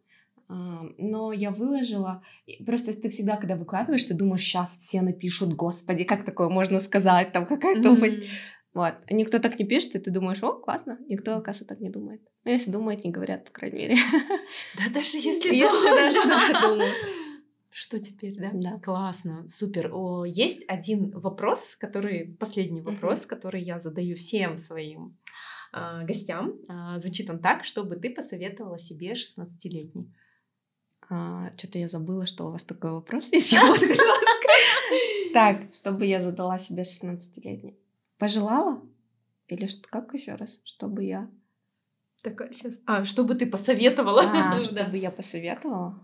а, но я выложила. Просто ты всегда, когда выкладываешь, ты думаешь, сейчас все напишут, господи, как такое можно сказать, там какая тупость. Mm-hmm. Вот. Никто так не пишет, и ты думаешь, о, классно, никто, оказывается, так не думает. Ну, если думает, не говорят, по крайней мере.
Да, даже если думают. Что теперь, да?
Да.
Классно, супер. О, есть один вопрос, который, последний вопрос, uh-huh. который я задаю всем своим а, гостям. А, звучит он так, чтобы ты посоветовала себе 16-летней.
А, что-то я забыла, что у вас такой вопрос есть. Так, чтобы я задала себе 16-летней. Пожелала? Или что, как еще раз? Чтобы я...
Такая сейчас. А, чтобы ты посоветовала.
А, чтобы я посоветовала.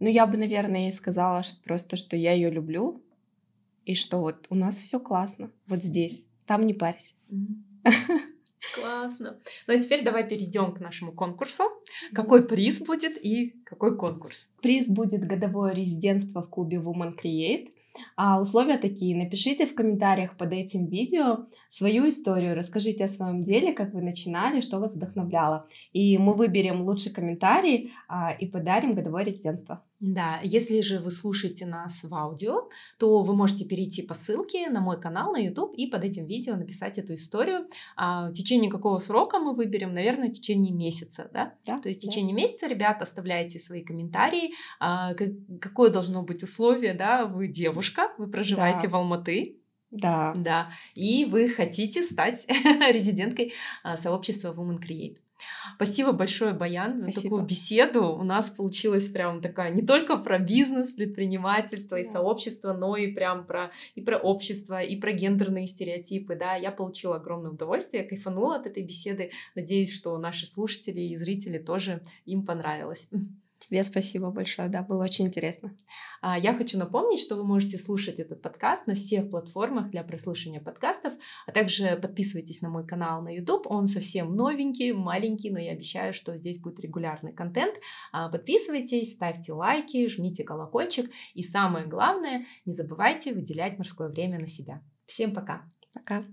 Ну, я бы, наверное, ей сказала что просто, что я ее люблю, и что вот у нас все классно, вот здесь, там не парься.
Классно. Ну а теперь давай перейдем к нашему конкурсу. Какой приз будет и какой конкурс?
Приз будет годовое резидентство в клубе Woman Create. А условия такие. Напишите в комментариях под этим видео свою историю, расскажите о своем деле, как вы начинали, что вас вдохновляло. И мы выберем лучший комментарий а, и подарим годовое резидентство.
Да, если же вы слушаете нас в аудио, то вы можете перейти по ссылке на мой канал на YouTube и под этим видео написать эту историю. А, в течение какого срока мы выберем? Наверное, в течение месяца, да? да то есть в течение да. месяца, ребят, оставляйте свои комментарии. А, какое должно быть условие, да? Вы девушка, вы проживаете да. в Алматы,
да.
Да. И вы хотите стать резиденткой а, сообщества Women Create. Спасибо большое, Баян, за Спасибо. такую беседу. У нас получилась прям такая не только про бизнес, предпринимательство и сообщество, но и прям про и про общество, и про гендерные стереотипы. Да, я получила огромное удовольствие, кайфанула от этой беседы. Надеюсь, что наши слушатели и зрители тоже им понравилось.
Тебе спасибо большое, да, было очень интересно.
А, я хочу напомнить, что вы можете слушать этот подкаст на всех платформах для прослушивания подкастов, а также подписывайтесь на мой канал на YouTube, он совсем новенький, маленький, но я обещаю, что здесь будет регулярный контент. А, подписывайтесь, ставьте лайки, жмите колокольчик и самое главное, не забывайте выделять морское время на себя. Всем пока!
Пока!